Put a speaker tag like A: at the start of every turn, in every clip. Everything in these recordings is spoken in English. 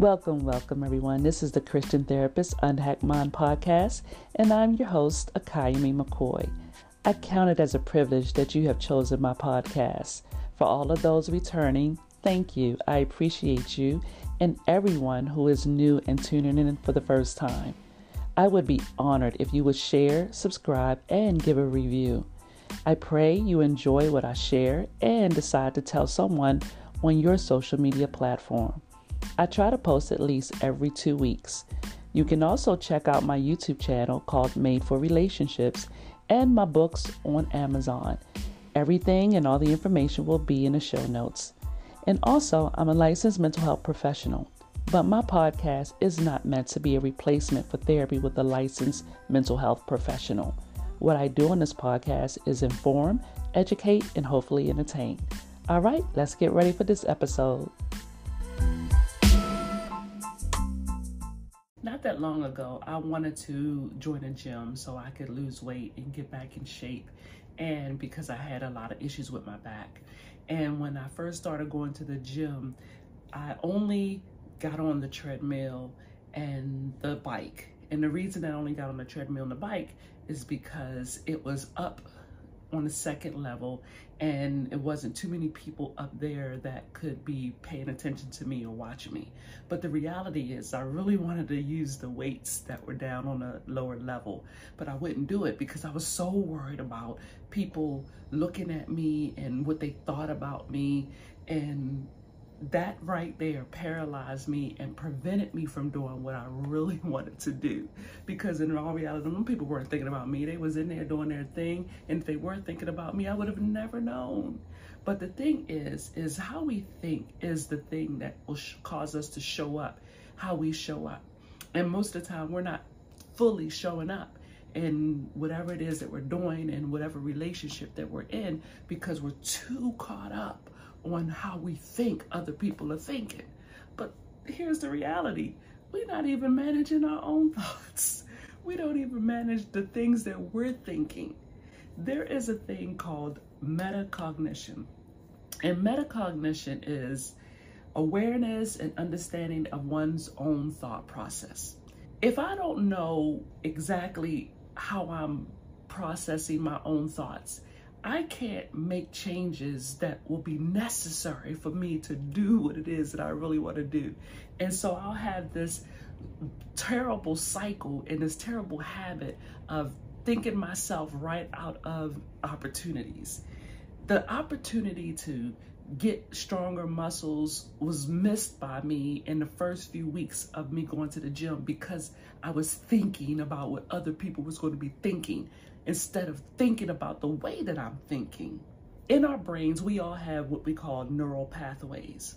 A: Welcome, welcome, everyone. This is the Christian Therapist Unhack Mind podcast, and I'm your host, Akayemi McCoy. I count it as a privilege that you have chosen my podcast. For all of those returning, thank you. I appreciate you and everyone who is new and tuning in for the first time. I would be honored if you would share, subscribe, and give a review. I pray you enjoy what I share and decide to tell someone on your social media platform. I try to post at least every two weeks. You can also check out my YouTube channel called Made for Relationships and my books on Amazon. Everything and all the information will be in the show notes. And also, I'm a licensed mental health professional, but my podcast is not meant to be a replacement for therapy with a licensed mental health professional. What I do on this podcast is inform, educate, and hopefully entertain. All right, let's get ready for this episode. Not that long ago, I wanted to join a gym so I could lose weight and get back in shape. And because I had a lot of issues with my back. And when I first started going to the gym, I only got on the treadmill and the bike. And the reason I only got on the treadmill and the bike is because it was up on the second level and it wasn't too many people up there that could be paying attention to me or watching me. But the reality is I really wanted to use the weights that were down on a lower level, but I wouldn't do it because I was so worried about people looking at me and what they thought about me and that right there paralyzed me and prevented me from doing what I really wanted to do. Because in all reality, them people weren't thinking about me. They was in there doing their thing. And if they weren't thinking about me, I would have never known. But the thing is, is how we think is the thing that will cause us to show up, how we show up. And most of the time, we're not fully showing up in whatever it is that we're doing and whatever relationship that we're in because we're too caught up on how we think other people are thinking. But here's the reality we're not even managing our own thoughts. We don't even manage the things that we're thinking. There is a thing called metacognition. And metacognition is awareness and understanding of one's own thought process. If I don't know exactly how I'm processing my own thoughts, I can't make changes that will be necessary for me to do what it is that I really want to do. And so I'll have this terrible cycle and this terrible habit of thinking myself right out of opportunities. The opportunity to get stronger muscles was missed by me in the first few weeks of me going to the gym because I was thinking about what other people was going to be thinking instead of thinking about the way that I'm thinking. In our brains, we all have what we call neural pathways.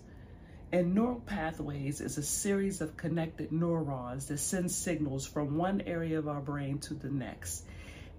A: And neural pathways is a series of connected neurons that send signals from one area of our brain to the next.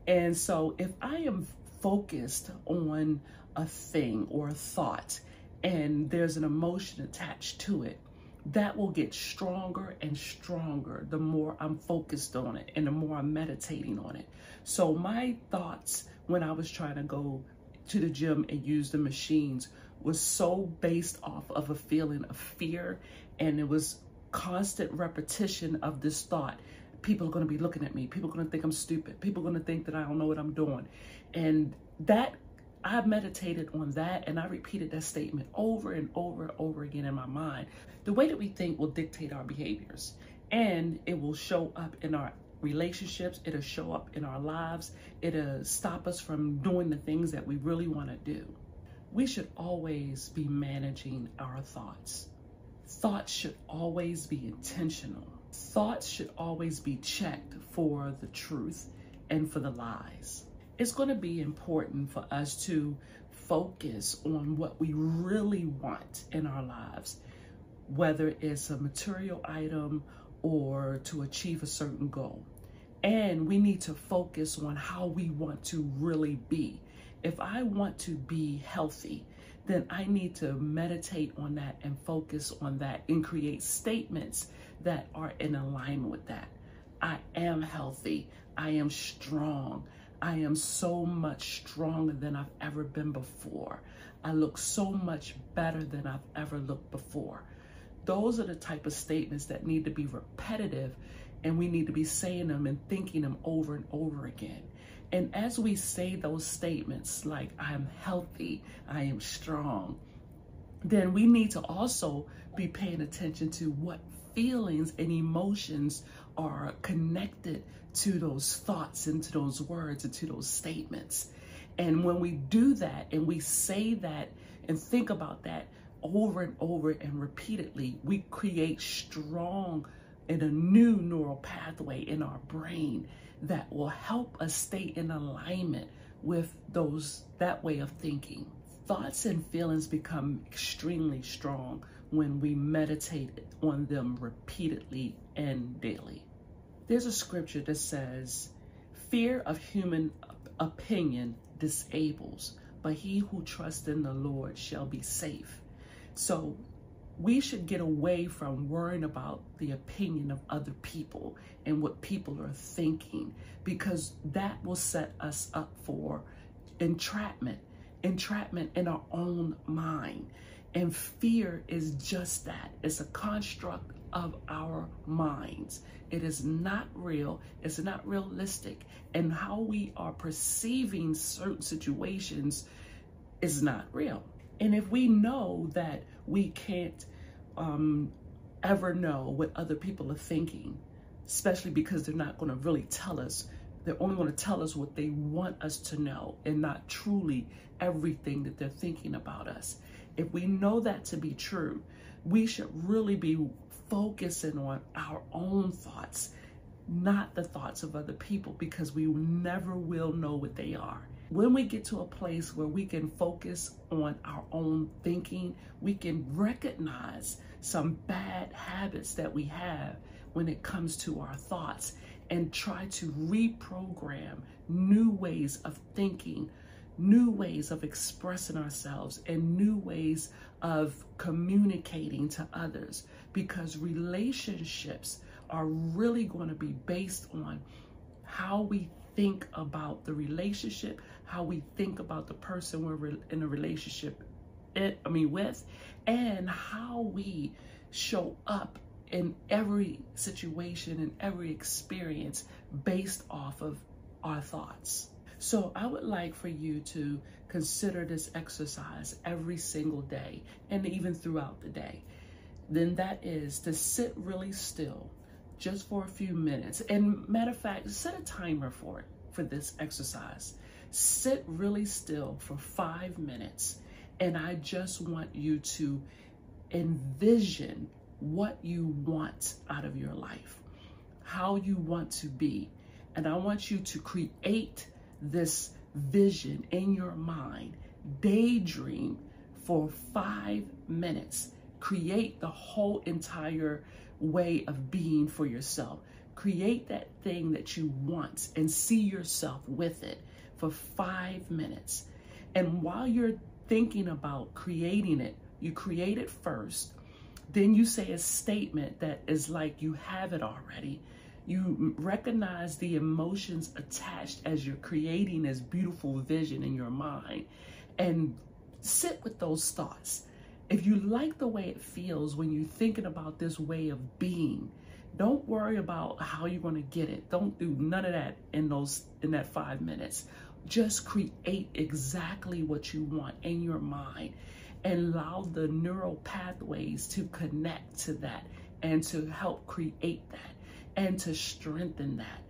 A: And so if I am focused on a thing or a thought and there's an emotion attached to it, that will get stronger and stronger the more I'm focused on it and the more I'm meditating on it. So my thoughts when I was trying to go to the gym and use the machines was so based off of a feeling of fear and it was constant repetition of this thought. People are going to be looking at me. People are going to think i'm stupid. People are going to think that i don't know what i'm doing. And that I meditated on that and I repeated that statement over and over and over again in my mind. The way that we think will dictate our behaviors and it will show up in our relationships, it'll show up in our lives, it'll stop us from doing the things that we really want to do. We should always be managing our thoughts. Thoughts should always be intentional. Thoughts should always be checked for the truth and for the lies it's going to be important for us to focus on what we really want in our lives, whether it's a material item or to achieve a certain goal. And we need to focus on how we want to really be. If I want to be healthy, then I need to meditate on that and focus on that and create statements that are in alignment with that. I am healthy. I am strong. I am so much stronger than I've ever been before. I look so much better than I've ever looked before. those are the type of statements that need to be repetitive and we need to be saying them and thinking them over and over again. And as we say those statements like, I am healthy, I am strong, then we need to also be paying attention to what feelings and emotions are connected to those thoughts and to those words and to those statements. And when we do that and we say that and think about that over and over and repeatedly, we create strong and a new neural pathway in our brain that will help us stay in alignment with those that way of thinking. Thoughts and feelings become extremely strong when we meditate on them repeatedly and daily. There's a scripture that says, Fear of human opinion disables, but he who trusts in the Lord shall be safe. So we should get away from worrying about the opinion of other people and what people are thinking because that will set us up for entrapment, entrapment in our own mind. And fear is just that. It's a construct of our minds. It is not real. It's not realistic. And how we are perceiving certain situations is not real. And if we know that we can't um, ever know what other people are thinking, especially because they're not going to really tell us, they're only going to tell us what they want us to know and not truly everything that they're thinking about us. If we know that to be true, we should really be focusing on our own thoughts, not the thoughts of other people, because we never will know what they are. When we get to a place where we can focus on our own thinking, we can recognize some bad habits that we have when it comes to our thoughts and try to reprogram new ways of thinking new ways of expressing ourselves and new ways of communicating to others because relationships are really going to be based on how we think about the relationship, how we think about the person we're in a relationship eh, I mean with, and how we show up in every situation and every experience based off of our thoughts. So I would like for you to consider this exercise every single day and even throughout the day. Then that is to sit really still just for a few minutes. And matter of fact, set a timer for it, for this exercise. Sit really still for five minutes. And I just want you to envision what you want out of your life, how you want to be. And I want you to create this vision in your mind, daydream for five minutes. Create the whole entire way of being for yourself. Create that thing that you want and see yourself with it for five minutes. And while you're thinking about creating it, you create it first. Then you say a statement that is like you have it already you recognize the emotions attached as you're creating this beautiful vision in your mind and sit with those thoughts. If you like the way it feels when you're thinking about this way of being, don't worry about how you're going to get it. Don't do none of that in those in that 5 minutes. Just create exactly what you want in your mind and allow the neural pathways to connect to that and to help create that and to strengthen that.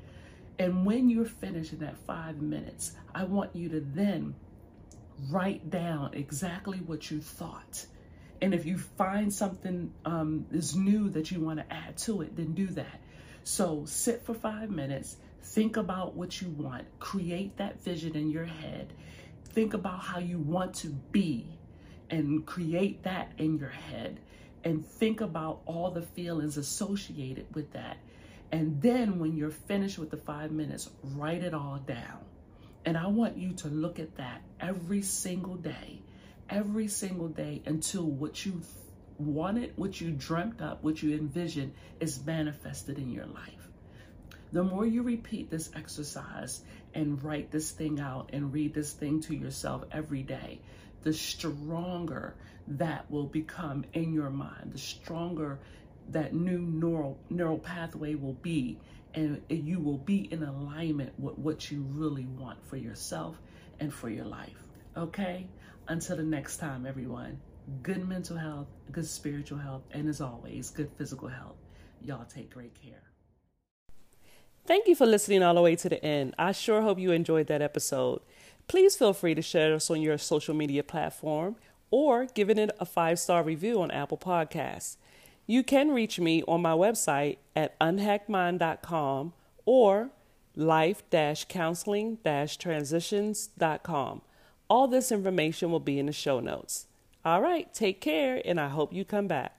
A: And when you're finished in that five minutes, I want you to then write down exactly what you thought. And if you find something um, is new that you want to add to it, then do that. So sit for five minutes, think about what you want, create that vision in your head, think about how you want to be, and create that in your head, and think about all the feelings associated with that. And then when you're finished with the five minutes, write it all down. And I want you to look at that every single day, every single day until what you wanted, what you dreamt up, what you envisioned is manifested in your life. The more you repeat this exercise and write this thing out and read this thing to yourself every day, the stronger that will become in your mind, the stronger that new neural neural pathway will be and you will be in alignment with what you really want for yourself and for your life. Okay? Until the next time, everyone, good mental health, good spiritual health, and as always, good physical health. Y'all take great care.
B: Thank you for listening all the way to the end. I sure hope you enjoyed that episode. Please feel free to share us on your social media platform or giving it a five star review on Apple Podcasts. You can reach me on my website at unhackmind.com or life counseling transitions.com. All this information will be in the show notes. All right, take care, and I hope you come back.